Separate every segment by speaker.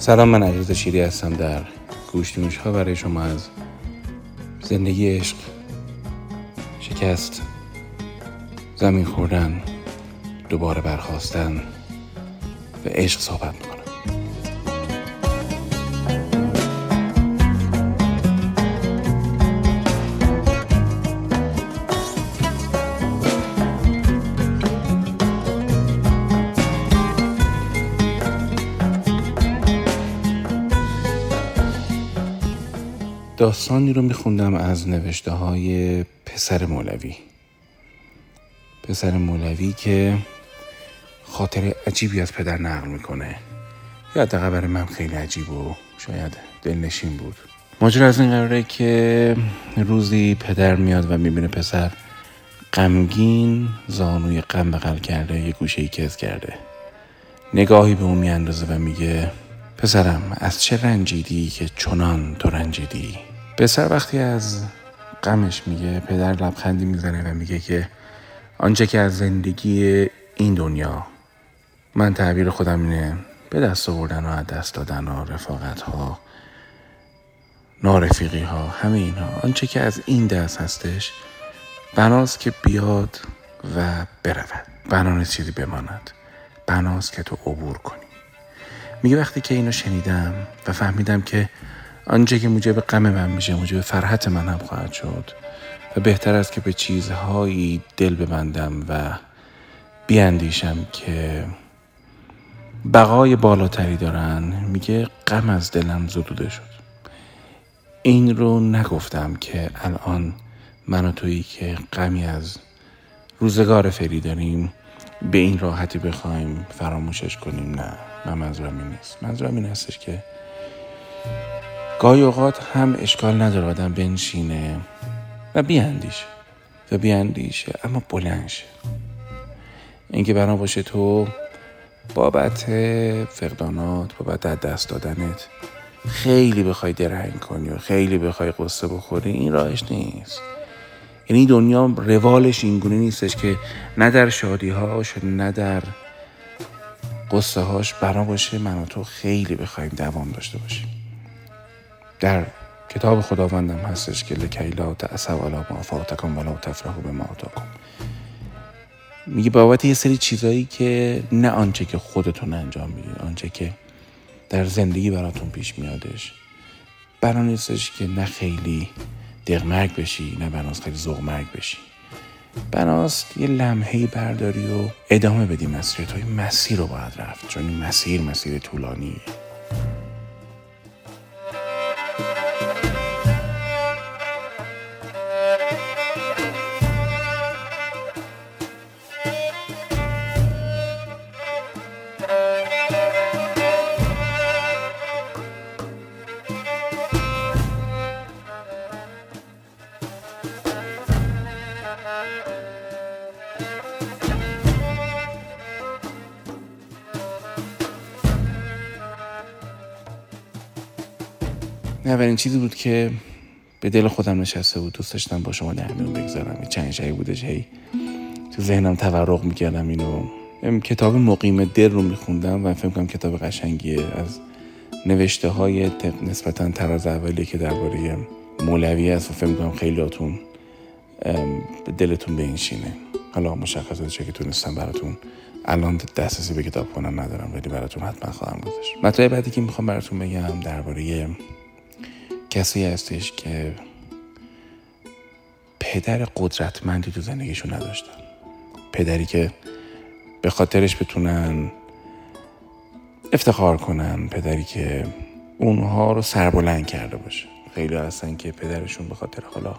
Speaker 1: سلام من عجز شیری هستم در گوشتیموش ها برای شما از زندگی عشق شکست زمین خوردن دوباره برخواستن و عشق صحبت داستانی رو میخوندم از نوشته های پسر مولوی. پسر مولوی که خاطر عجیبی از پدر نقل می‌کنه. یا حداقل برای من خیلی عجیب و شاید دلنشین بود. ماجرا از این قراره که روزی پدر میاد و می‌بینه پسر غمگین زانوی غم بغل کرده یه گوشه ای کرده. نگاهی به اون میاندازه و میگه پسرم از چه رنجیدی که چنان تو رنجیدی؟ پسر وقتی از غمش میگه پدر لبخندی می‌زنه و میگه که آنچه که از زندگی این دنیا من تعبیر خودم اینه به دست آوردن و از دست دادن و رفاقت ها نارفیقی ها همه اینها آنچه که از این دست هستش بناست که بیاد و برود. بنا چیزی بماند. بناست که تو عبور کنی. میگه وقتی که اینو شنیدم و فهمیدم که آنچه که موجب غم من میشه موجب فرحت من هم خواهد شد و بهتر است که به چیزهایی دل ببندم و بیاندیشم که بقای بالاتری دارن. میگه غم از دلم زدوده شد. این رو نگفتم که الان من و تویی که غمی از روزگار فری داریم به این راحتی بخوایم فراموشش کنیم. نه من منظورم این نیست. منظورم این هستش که گاهی اوقات هم اشکال نداره آدم بنشینه و بیاندیشه. و بیاندیشه اما بلنشه اینکه بنا باشه تو بابت فقدانات بابت دست دادنت خیلی بخوای درنگ کنی و خیلی بخوای قصه بخوری این راهش نیست. یعنی دنیا روالش اینگونه نیستش که نه در شادی هاش نه در قصه هاش بنا باشه من و تو خیلی بخوایم دوام داشته باشیم. در کتاب خداوندم هستش که لکی لا تأسو ولا ما فاتکم ولا به ما میگه بابت یه سری چیزایی که نه آنچه که خودتون انجام می‌دید آنچه که در زندگی براتون پیش میادش. برا نیستش که نه خیلی دغمرگ بشی نه بناست خیلی زغمرگ بشی. بناست یه لمحه برداری و ادامه بدی مسیر تو این مسیر رو باید رفت چون این مسیر مسیر طولانیه. اولین چیزی بود که به دل خودم نشسته بود. دوست داشتم با شما در میون بگذارم. چند شایی بودش هی تو ذهنم تورق می‌کردم اینو. کتاب مقیم دل رو میخوندم و فکر کنم کتاب قشنگیه. از نوشته های نسبتا تراز اولی که درباره مولوی است و فکر کنم خیلیاتون به دلتون به این شینه حالا مشخصه چه که تونستم براتون الان دسترسی به کتاب کنم ندارم ولی براتون حتما خواهم گذاشت. مطلب بعدی که می‌خوام براتون بگم درباره کسی هستش که پدر قدرتمندی تو زندگیشون نداشتن پدری که به خاطرش بتونن افتخار کنن پدری که اونها رو سربلند کرده باشه. خیلی هستن که پدرشون به خاطر حالا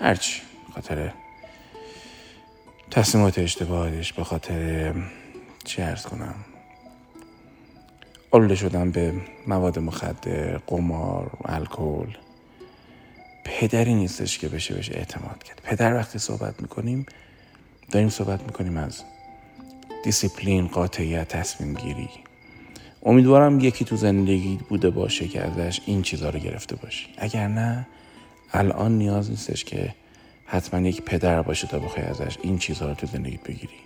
Speaker 1: هرچی به خاطر تصمیمات اشتباهش به خاطر چی ارز کنم؟ آلوده شدن به مواد مخدر قمار الکل. پدری نیستش که بشه بهش اعتماد کرد. پدر وقتی صحبت می‌کنیم داریم صحبت می‌کنیم از دیسیپلین قاطعیت تصمیم گیری. امیدوارم یکی تو زندگی بوده باشه که ازش این چیزها رو گرفته باشی اگر نه الان نیاز نیستش که حتما یک پدر باشه تا بخوای ازش این چیزها رو تو زندگیت بگیری.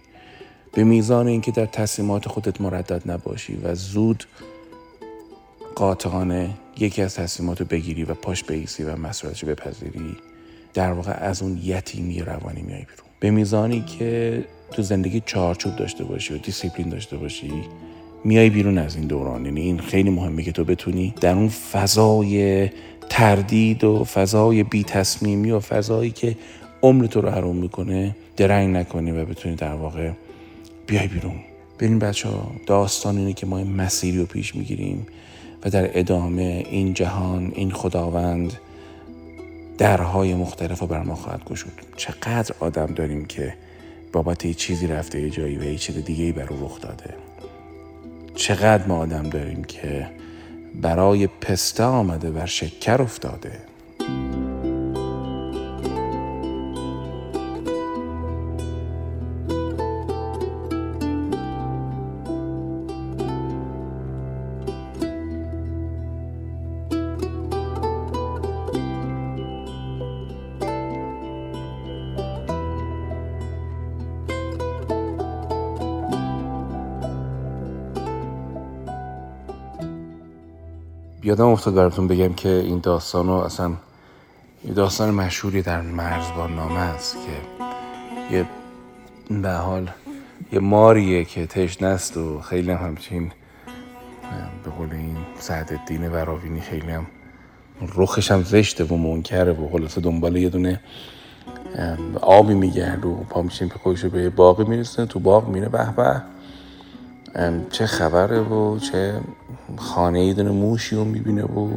Speaker 1: به میزان اینکه در تصمیمات خودت مردد نباشی و زود قاطعانه یکی از تصمیمات رو بگیری و پاش وایسی و مسئولیتش بپذیری در واقع از اون یتیمی روانی میای بیرون. به میزانی که تو زندگی چارچوب داشته باشی و دیسیپلین داشته باشی میای بیرون از این دوران. یعنی این خیلی مهمه که تو بتونی در اون فضای تردید و فضای بی تصمیمی و فضایی که عمر تو رو حروم می‌کنه درنگ نکنی و بتونی در واقع بیای بیرون. ببین بچه ها داستان اینه که ما این مسیری رو پیش می‌گیریم و در ادامه این جهان این خداوند درهای مختلف رو بر ما خواهد گشود. چقدر آدم داریم که بابت یه چیزی رفته یه جایی و یه چیز دیگه ای بر او رخ داده. چقدر ما آدم داریم که برای پسته آمده بر شکر افتاده. یادم افتاد براتون بگم که این داستان رو اصلا یه داستان مشهوری در مرزبان نامه است که یه به حال یه ماریه که تشنست و خیلی هم همچین به قول این سعد الدین وراوینی خیلی هم رخش هم زشته و منکره و خلاصه دنبال یه دونه آبی میگرد و پا میشیم که خودش به باقی می‌رسه تو باغ میره به به. چه خبره و چه خانه ای دونه موشی رو می‌بینه و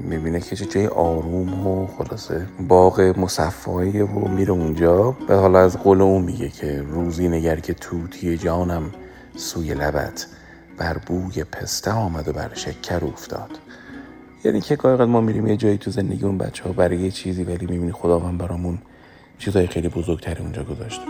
Speaker 1: می‌بینه که چه جای آروم و خلاصه باغ مصفایی و میره اونجا. و حالا از قول اون میگه که روزی نگر که توتی جانم سوی لبت بر بوی پسته آمد و بر شکر افتاد. یعنی که گاهی ما میریم یه جایی تو زندگی اون بچه ها برای یه چیزی ولی می‌بینی خداوند برامون چیزای خیلی بزرگتری اونجا گذاشته.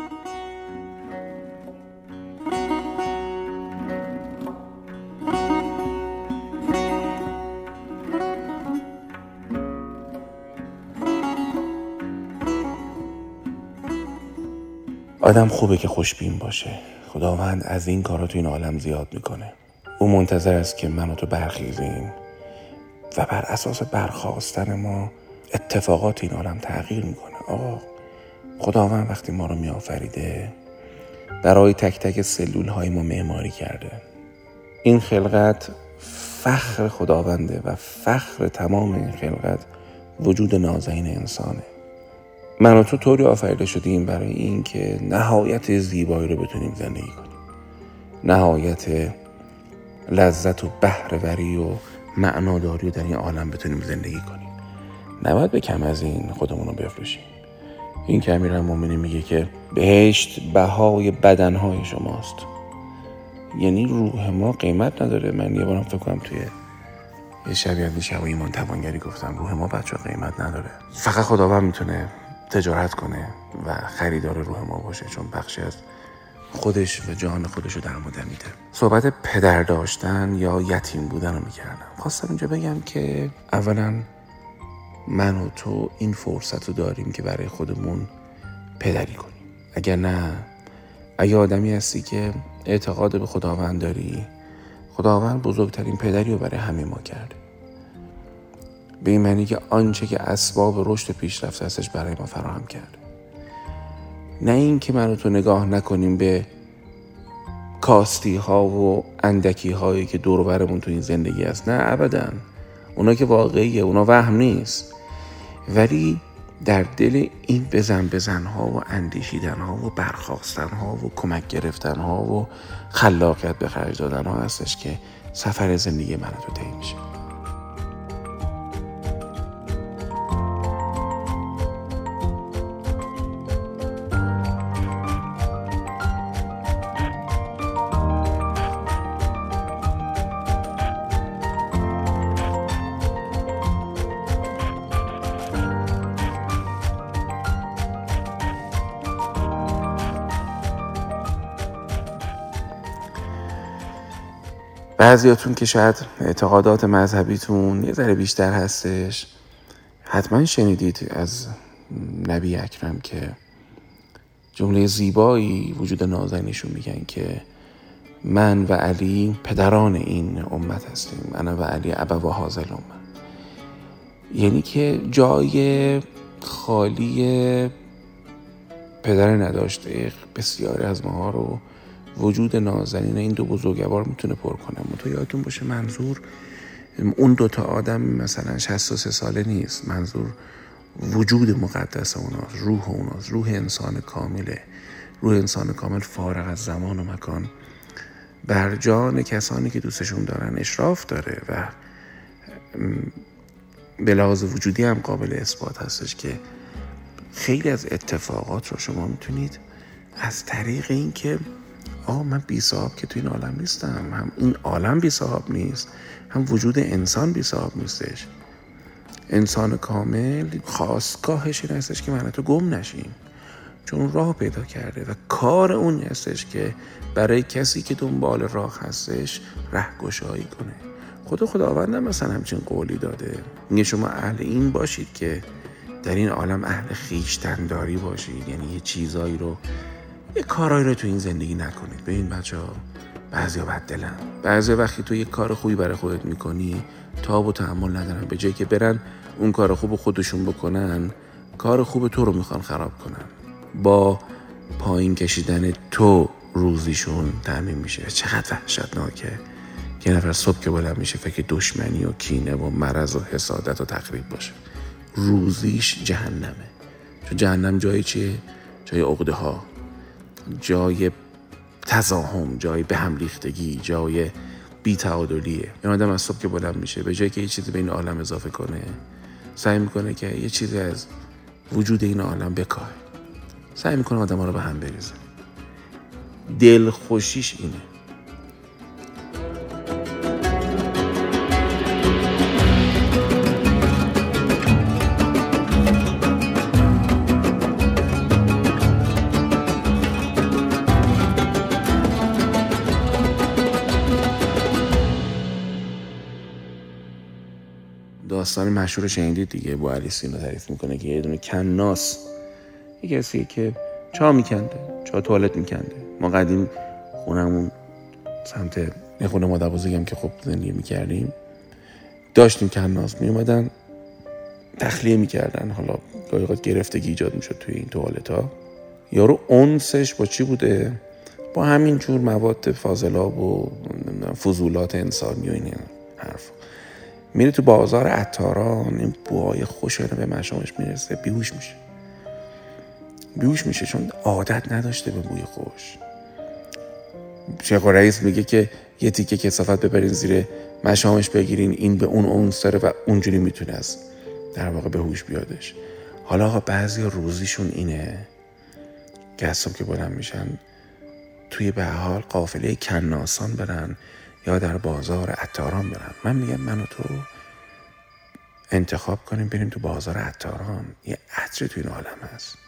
Speaker 1: آدم خوبه که خوشبین باشه. خداوند از این کارا تو این عالم زیاد می‌کنه. او منتظر است که من و تو برخیزیم و بر اساس برخواستن ما اتفاقات این عالم تغییر می‌کنه. آقا خداوند وقتی ما رو میآفریده برای تک تک سلول های ما معماری کرده. این خلقت فخر خداونده و فخر تمام این خلقت وجود نازنین انسانه. من و تو طوری آفریده شدیم برای اینکه نهایت زیبایی رو بتونیم زندگی کنیم. نهایت لذت و بهرهوری و معناداری رو در این عالم بتونیم زندگی کنیم. نباید به کم از این خودمون رو بفروشیم. این که امیر مومنی میگه که بهشت بهای بدنهای شماست. یعنی روح ما قیمت نداره. من یه بارم فکر کنم توی یه شبیه از شب ایمان توانگری گفتم روح ما بچه قیمت نداره. فقط خداوند می‌تونه تجارت کنه و خریدار روح ما باشه چون بخشی از خودش و جان خودش رو در ما دمیده صحبت پدر داشتن یا یتیم بودن رو می‌کردم. خواستم اینجا بگم که اولا من و تو این فرصت رو داریم که برای خودمون پدری کنیم. اگر نه اگه آدمی هستی که اعتقاد به خداوند داری خداوند بزرگترین پدری رو برای همه ما کرده. به این معنی که آنچه که اسباب رشد و پیشرفت هستش برای ما فراهم کرده نه اینکه من تو نگاه نکنیم به کاستی ها و اندکی هایی که دور برمون تو این زندگی هست. نه ابدا. اونا که واقعیه اونا وهم نیست. ولی در دل این بزن بزن ها و اندیشیدن ها و برخواستن ها و کمک گرفتن ها و خلاقیت به خرج دادن ها هستش که سفر زندگی من تو طی میشه. بعضیاتون که شاید اعتقادات مذهبیتون یه ذره بیشتر هستش حتما شنیدید از نبی اکرم که جمله زیبایی وجود نازنینشون میگن که من و علی پدران این امت هستیم من و علی ابوا حاضر امت یعنی که جای خالی پدر نداشته بسیاری از ماها رو وجود نازنین این دو بزرگوار می‌تونه پر کنه. تو یادتون باشه منظور اون دوتا آدم مثلا 63 ساله نیست. منظور وجود مقدس اوناست روح اوناست. روح انسان کامله روح انسان کامل فارغ از زمان و مکان. بر جان کسانی که دوستشون دارن اشراف داره و به لحاظ وجودی هم قابل اثبات هستش که خیلی از اتفاقات رو شما می‌تونید از طریق اینکه آه من بی صاحب که تو این عالم نیستم. هم این عالم بی صاحب نیست هم وجود انسان بی صاحب نیستش. انسان کامل خواستگاهش این هستش که من تو گم نشیم. چون راه پیدا کرده و کار اون هستش که برای کسی که دنبال راه هستش گشایی کنه. خدا خداوندم مثلا همچین قولی داده. میگه شما اهل این باشید که در این عالم اهل خیشتنداری باشید. یعنی یه چیزایی رو یه کارایی رو تو این زندگی نکنید. ببین بچه ها بد دلن. بعضی وقتی تو یه کار خوبی برای خودت می‌کنی تاب و تحمل ندارن. به جایی که برن اون کار خوب خودشون بکنن کار خوب تو رو می‌خوان خراب کنن. با پایین کشیدن تو روزیشون تعمین میشه. چقدر وحشتناکه یه نفر صبح که بلند میشه فکر دشمنی و کینه و مرض و حسادت و تقریب باشه. روزیش جهنمه. چون جهنم جای چیه؟ جای عقده ها جای تزاهم جای به هم ریختگی جای بی تعادلیه. این آدم از صبح که بلند میشه به جایی که یه چیزی به این عالم اضافه کنه سعی می‌کنه که یه چیزی از وجود این عالم بکاه سعی می‌کنه آدم ها رو به هم بریزه. دل خوشیش اینه. داستان مشهور شنیدید دیگه بو علی سینا تعریف می‌کنه که یه دونه کناس. یه کسی که چا میکنده چا توالت میکنده. ما قدیم خونمون سمت خونه مادر بزرگم که خب زندگی می‌کردیم داشتیم کناس میومدن تخلیه می‌کردن. حالا گاهی گرفتگی ایجاد می‌شد توی این توالت ها یارو اونسش با چی بوده؟ با همین جور مواد فاضلاب و فضولات انسانی و این حرف میره تو بازار عطاران این بوهای خوش به مشامش می‌رسه بیهوش میشه. بیهوش میشه چون عادت نداشته به بوی خوش. شیخ رئیس میگه که یه تیکه کسافت ببرین زیر مشامش بگیرین این به اون اونس داره و اونجوری می‌تونه از در واقع به هوش بیادش. حالا آقا بعضی روزیشون اینه. که که بلند میشن توی به حال قافله کناسان برن. یا در بازار عطاران برن من میگم من و تو انتخاب کنیم بریم تو بازار عطاران. یه عطر تو این عالم هست.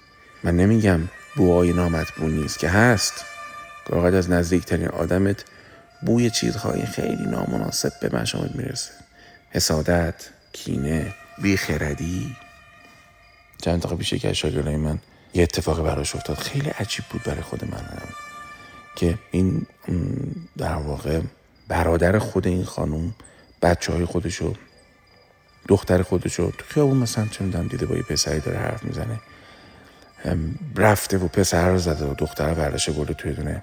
Speaker 1: من نمیگم بوهای نامطبوع نیست که هست. گاهی از نزدیکترین آدمت بوی چیزهای خیلی نامناسب به مشامت می‌رسه. حسادت کینه بیخردی. چند دقیقه پیش که از من یه اتفاق براش افتاد. خیلی عجیب بود برای خود من هم. که این در واقع برادر خود این خانم بچه های خودشو دختر خودشو تو خیابون مثلا چه می‌دونم دیده با یه پسری داره حرف می‌زنه. رفته و پسر رو زده و دختر ورشه برده توی دونه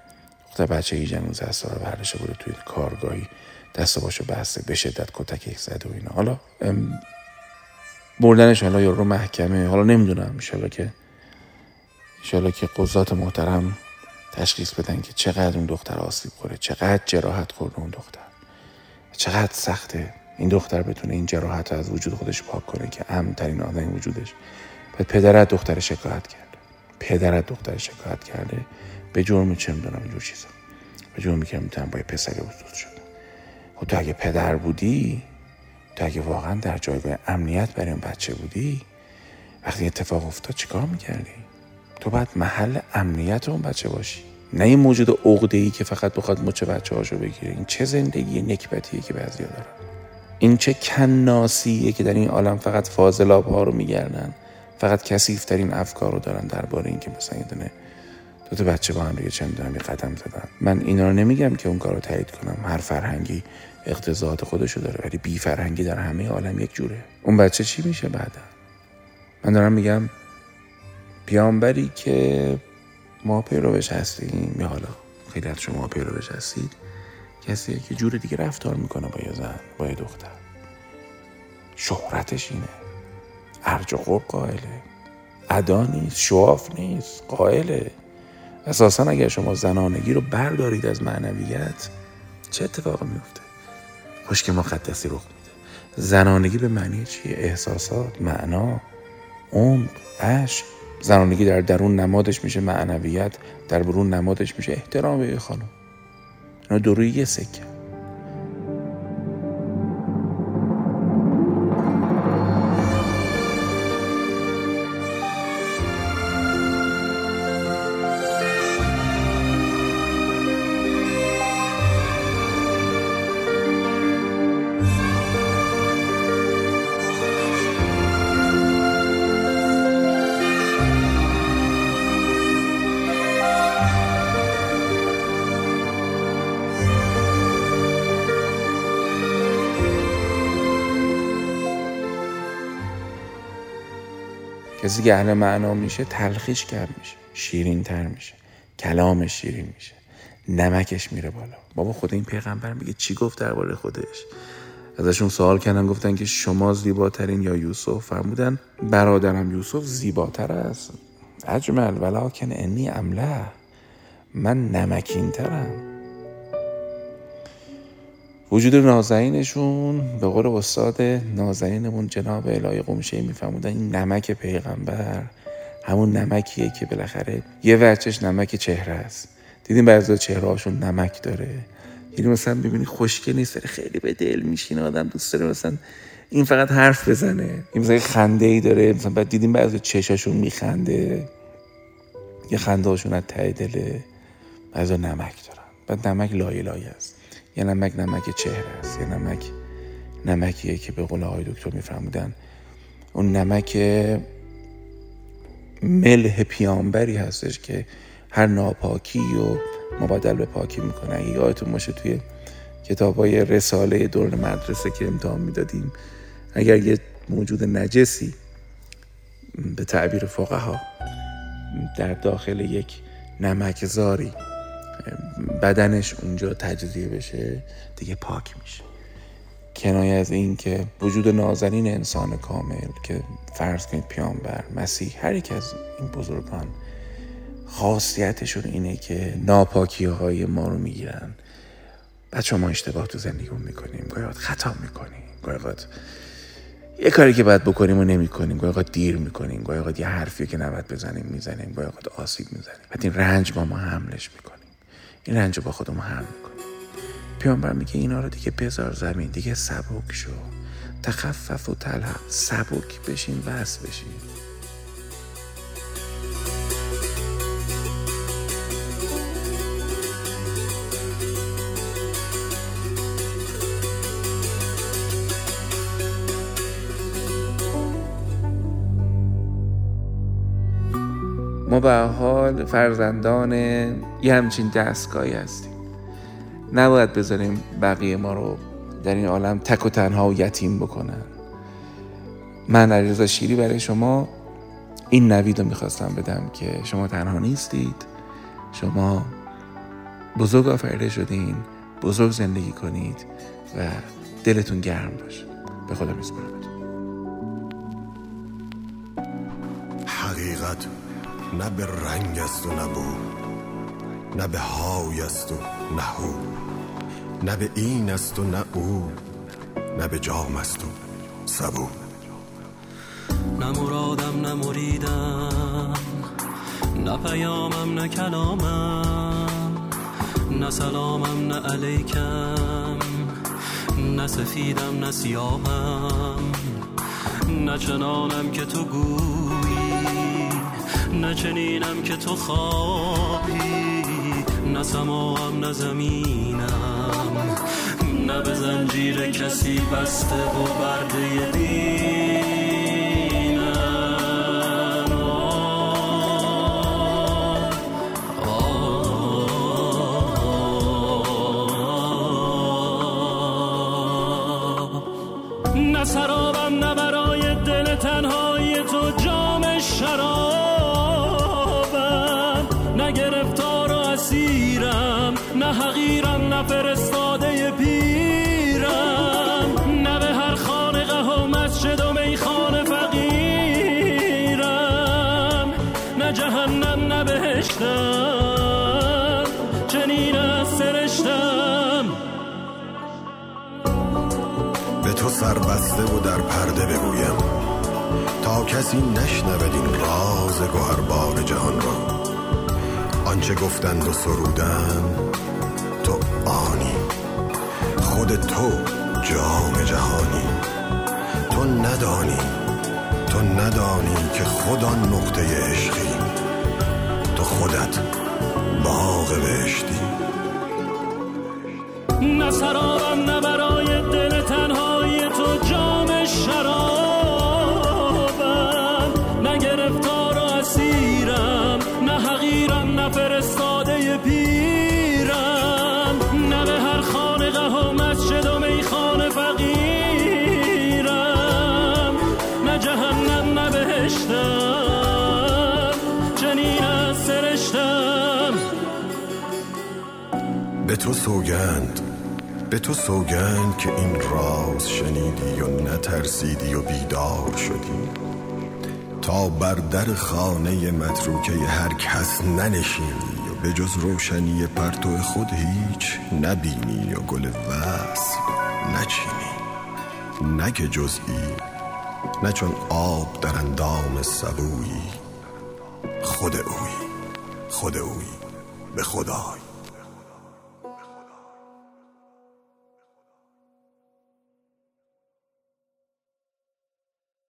Speaker 1: دختر بچه 18 19 ساله ورشه برده توی کارگاهی دست باشو بسته به شدت کتک زده و اینا. حالا بردنش حالا رو محکمه حالا نمی‌دونم انشالله که انشالله که قضات محترم تشخیص بدن که چقدر اون دختر آسیب خوره چقدر جراحت خورده اون دختر. چقدر سخته این دختر بتونه این جراحت از وجود خودش پاک کنه که امنترین آدم وجودش. بعد پدرت دختر شکایت کرده. پدرت دختر شکایت کرده. به جرم چه می‌دونم اینجور چیزا. به جرمی که می‌تونم با یه پسری وجود شده. خب تو اگه پدر بودی تو اگه واقعا در جایگاه امنیت برای اون بچه بودی وقتی اتفاق افتاد چیکار می‌کردی؟ تو باید محل امنیت اون بچه باشی. نه این موجود عقده ای که فقط بخواد مچ بچه هاشو بگیره. این چه زندگی نکبتیه که بعضیا دارن. این چه کناسیه که در این عالم فقط فاضلاب ها رو میگردن. فقط کسیفترین افکار رو دارن درباره اینکه مثلا یه دونه دو تا بچه با هم چه می‌دونم یه قدم زدن. من اینا رو نمیگم که اون کار رو تایید کنم. هر فرهنگی اقتضاعات خودشو داره ولی بی فرهنگی در همه عالم یک جوره. اون بچه چی میشه بعدا؟ من دارم میگم پیامبری که ما پیروش هستیم. یا حالا خیلی از شما پیروش هستید. کسی که جور دیگه رفتار می‌کنه با یه زن با یه دختر. شهرتش اینه. ارج و قائله. ادا نیست شواف نیست قائله. اساسا اگر شما زنانگی رو بردارید از معنویت چه اتفاقی میفته؟ خوشک مقدسی رخ میده. زنانگی به معنی چیه؟ احساسات معنا عمق عشق. زنانگی در درون نمادش میشه معنویت در برون نمادش میشه احترام به خانم. اینا دروی یه سکه. کسی که اهل معنا میشه تلخیش کرد میشه. شیرین تر میشه. کلامش شیرین میشه. نمکش میره بالا. بابا خود این پیغمبر میگه چی گفت درباره خودش؟ ازشون سوال کردن گفتن که شما زیباترین یا یوسف؟ فرمودن برادرم یوسف زیباتر است. اجمل ولکن انی امله من نمکین ترم وجود نازنینشون به قول استاد نازنینمون جناب الهی قمشه میفهمودن این نمک پیغمبر همون نمکیه که بالاخره یه ورچش نمک چهره است. دیدیم بعضی چهره هاشون نمک داره. یعنی مثلا ببینی خوشگل نیست خیلی به دل میشین آدم دوست داره مثلا این فقط حرف بزنه. این مثلا خنده ای داره مثلا بعد دیدیم بعضی چشاشون میخنده. یه خنده هاشون از ته دله بعضی نمک دارن. بعد نمک لایه لایه است. یه نمک نمک چهره است. یه نمک نمکیه که به قول آقای دکتر میفرمودن. اون نمک ملح پیامبری هستش که هر ناپاکی و مبادل به پاکی می‌کنه. اگه یادتون باشه توی کتاب های رساله دور مدرسه که امتحان می‌دادیم. اگر یه موجود نجسی به تعبیر فقها در داخل یک نمک زاری بدنش اونجا تجزیه بشه دیگه پاک میشه. کنایه از این که وجود نازنین انسان کامل که فرض کنید پیامبر مسیح هر یک از این بزرگان خاصیتشون اینه که ناپاکی های ما رو می‌گیرن. بچه ما اشتباه تو زندگیمون می‌کنیم. گاهی خطا می‌کنیم. گاهی یه کاری که باید بکنیم و نمی کنیم گاهی دیر می‌کنیم. گاهی یه حرفی که نباید بزنیم می‌زنیم. گاهی آسیب می‌زنیم. بعد این رنج با ما حملش می‌کنیم این رنج با خودمون هم می‌کنیم. پیامبر میگه اینا رو دیگه بذار زمین دیگه سبک شو. تخفف و تلح سبک بشین بس بشین. ما به حال فرزندان یه همچین دستگاهی هستیم. نباید بذاریم بقیه ما رو در این عالم تک و تنها و یتیم بکنن. من علیرضا شیری برای شما این نوید رو می‌خواستم بدم که شما تنها نیستید. شما بزرگ آفریده شدین بزرگ زندگی کنید و دلتون گرم باشه. به خدا میسپارم.
Speaker 2: حقیقت نه به رنگ است و نه بو نه به های است و نه هو نه به این است و نه او نه به جام است و سبو.
Speaker 3: نه مرادم نه مریدم نه پیامم نه کلامم نه سلامم نه علیکم نه سفیدم نه سیاهم نه چنانم که تو گویی نچنینم که تو خوابی نه سماهم نه زمینم. نه به زنجیر کسی بسته و برده دینم. نه سرابم نه برای دل تنهایی تو جام شراب. نه حقیرم نه فرستاده پیرم نه به هر خانقه و مسجد و میخانه فقیرم نه جهنم نه بهشتم چنین از سرشتم.
Speaker 2: به تو سربسته و در پرده بگویم تا کسی نشنود این راز گوهربار جهان را. آنچه گفتند و سرودن تو جام جهانی. تو ندانی تو ندانی که آن نقطه عشقی. تو خودت باغ بهشتی.
Speaker 3: نه سرابم نه برای دل تنهای سرشتم.
Speaker 2: به تو سوگند به تو سوگند که این راز شنیدی و نترسیدی و بیدار شدی. تا بر در خانه متروکه هر کس ننشینی و به جز روشنی پرتو خود هیچ نبینی و گل وصل نچینی. نه که جزئی نه چون آب در اندام سبویی خود اوی خود اوی به خدای.